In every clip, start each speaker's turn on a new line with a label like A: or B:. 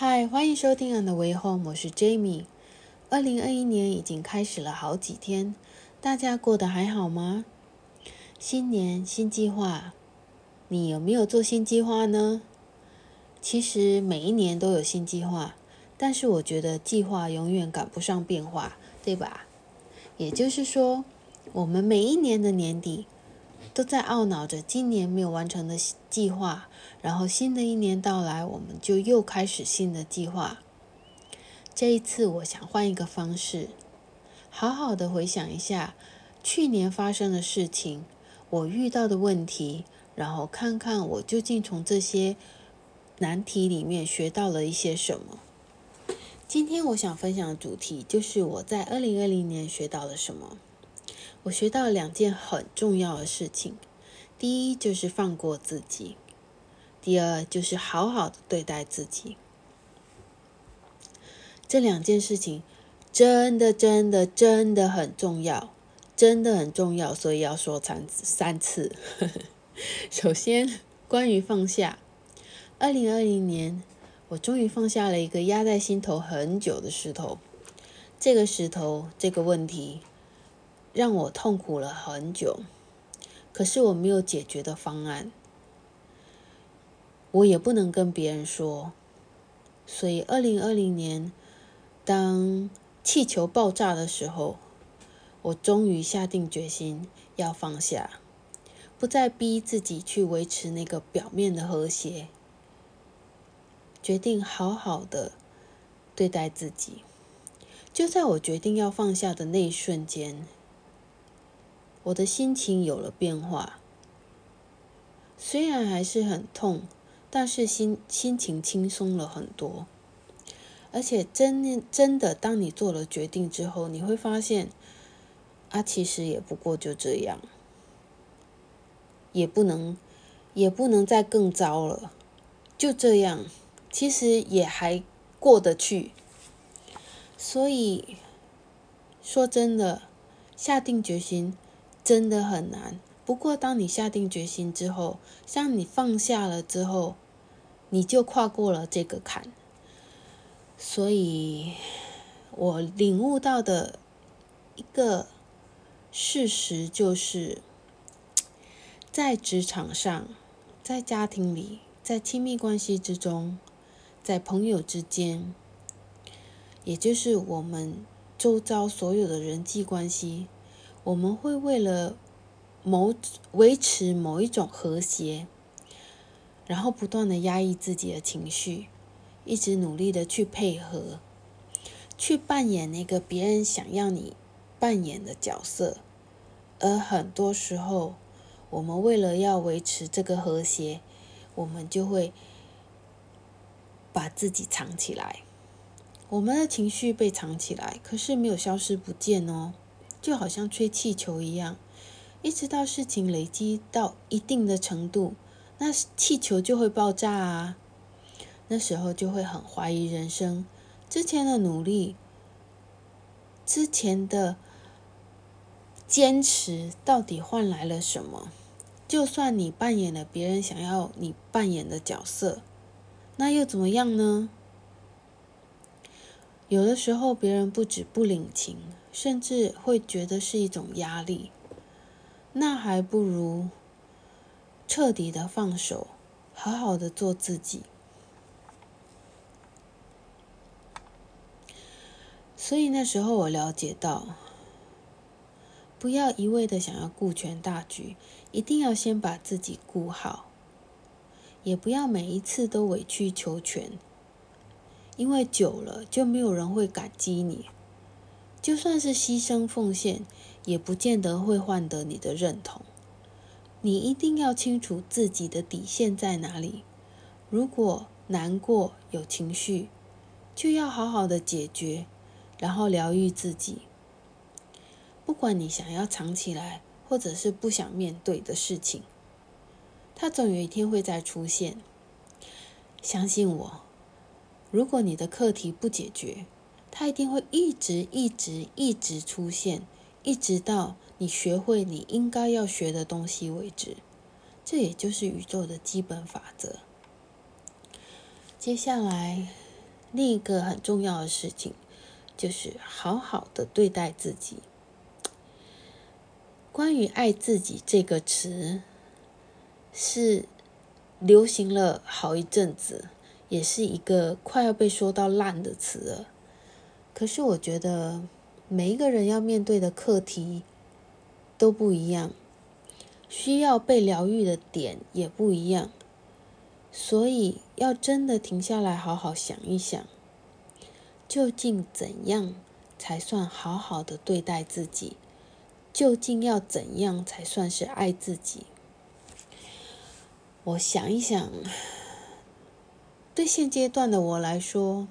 A: 嗨，欢迎收听《On the Way Home》，我是 Jamie。二零二一年已经开始了好几天，大家过得还好吗？新年新计划，你有没有做新计划呢？其实每一年都有新计划，但是我觉得计划永远赶不上变化，对吧？也就是说，我们每一年的年底都在懊恼着今年没有完成的计划，然后新的一年到来，我们就又开始新的计划。这一次，我想换一个方式，好好的回想一下去年发生的事情，我遇到的问题，然后看看我究竟从这些难题里面学到了一些什么。今天我想分享的主题就是我在二零二零年学到了什么。我学到两件很重要的事情，第一就是放过自己，第二就是好好的对待自己。这两件事情真的真的真的很重要，真的很重要，所以要说三三次。首先，关于放下，二零二零年。我终于放下了一个压在心头很久的石头，这个石头这个问题让我痛苦了很久，可是我没有解决的方案，我也不能跟别人说，所以二零二零年当气球爆炸的时候，我终于下定决心要放下，不再逼自己去维持那个表面的和谐。决定好好的对待自己。就在我决定要放下的那一瞬间，我的心情有了变化。虽然还是很痛，但是心心情轻松了很多。而且真真的，当你做了决定之后，你会发现，啊，其实也不过就这样，也不能，也不能再更糟了，就这样。其实也还过得去，所以说真的，下定决心真的很难。不过，当你下定决心之后，像你放下了之后，你就跨过了这个坎。所以，我领悟到的一个事实就是，在职场上，在家庭里，在亲密关系之中。在朋友之间，也就是我们周遭所有的人际关系，我们会为了某维持某一种和谐，然后不断的压抑自己的情绪，一直努力的去配合，去扮演那个别人想要你扮演的角色，而很多时候，我们为了要维持这个和谐，我们就会。把自己藏起来，我们的情绪被藏起来，可是没有消失不见哦，就好像吹气球一样，一直到事情累积到一定的程度，那气球就会爆炸啊，那时候就会很怀疑人生，之前的努力，之前的坚持到底换来了什么？就算你扮演了别人想要你扮演的角色。那又怎么样呢？有的时候，别人不止不领情，甚至会觉得是一种压力。那还不如彻底的放手，好好的做自己。所以那时候我了解到，不要一味的想要顾全大局，一定要先把自己顾好。也不要每一次都委曲求全，因为久了就没有人会感激你。就算是牺牲奉献，也不见得会换得你的认同。你一定要清楚自己的底线在哪里。如果难过有情绪，就要好好的解决，然后疗愈自己。不管你想要藏起来，或者是不想面对的事情。它总有一天会再出现，相信我。如果你的课题不解决，它一定会一直、一直、一直出现，一直到你学会你应该要学的东西为止。这也就是宇宙的基本法则。接下来，另一个很重要的事情，就是好好的对待自己。关于“爱自己”这个词，是流行了好一阵子，也是一个快要被说到烂的词了。可是我觉得，每一个人要面对的课题都不一样，需要被疗愈的点也不一样，所以要真的停下来，好好想一想，究竟怎样才算好好的对待自己？究竟要怎样才算是爱自己？我想一想，对现阶段的我来说，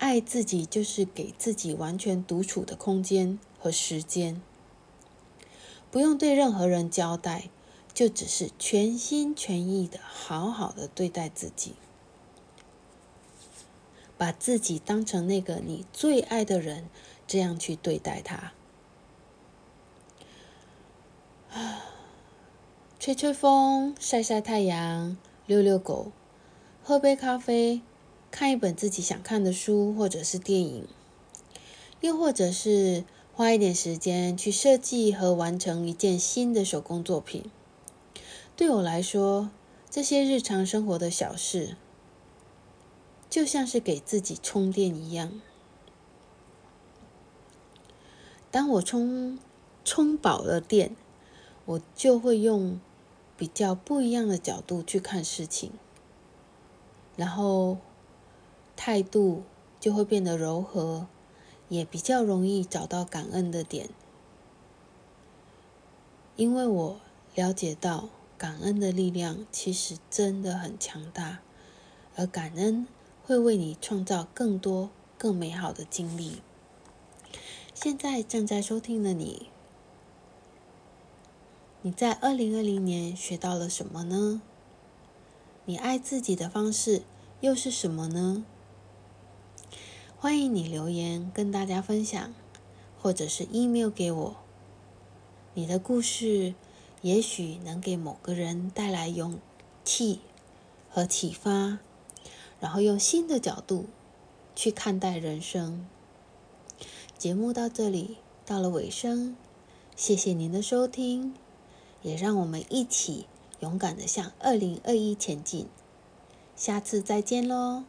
A: 爱自己就是给自己完全独处的空间和时间，不用对任何人交代，就只是全心全意的好好的对待自己，把自己当成那个你最爱的人，这样去对待他。吹吹风，晒晒太阳，遛遛狗，喝杯咖啡，看一本自己想看的书或者是电影，又或者是花一点时间去设计和完成一件新的手工作品。对我来说，这些日常生活的小事，就像是给自己充电一样。当我充充饱了电。我就会用比较不一样的角度去看事情，然后态度就会变得柔和，也比较容易找到感恩的点。因为我了解到感恩的力量其实真的很强大，而感恩会为你创造更多更美好的经历。现在正在收听的你。你在二零二零年学到了什么呢？你爱自己的方式又是什么呢？欢迎你留言跟大家分享，或者是 email 给我。你的故事也许能给某个人带来勇气和启发，然后用新的角度去看待人生。节目到这里到了尾声，谢谢您的收听。也让我们一起勇敢的向二零二一前进，下次再见喽。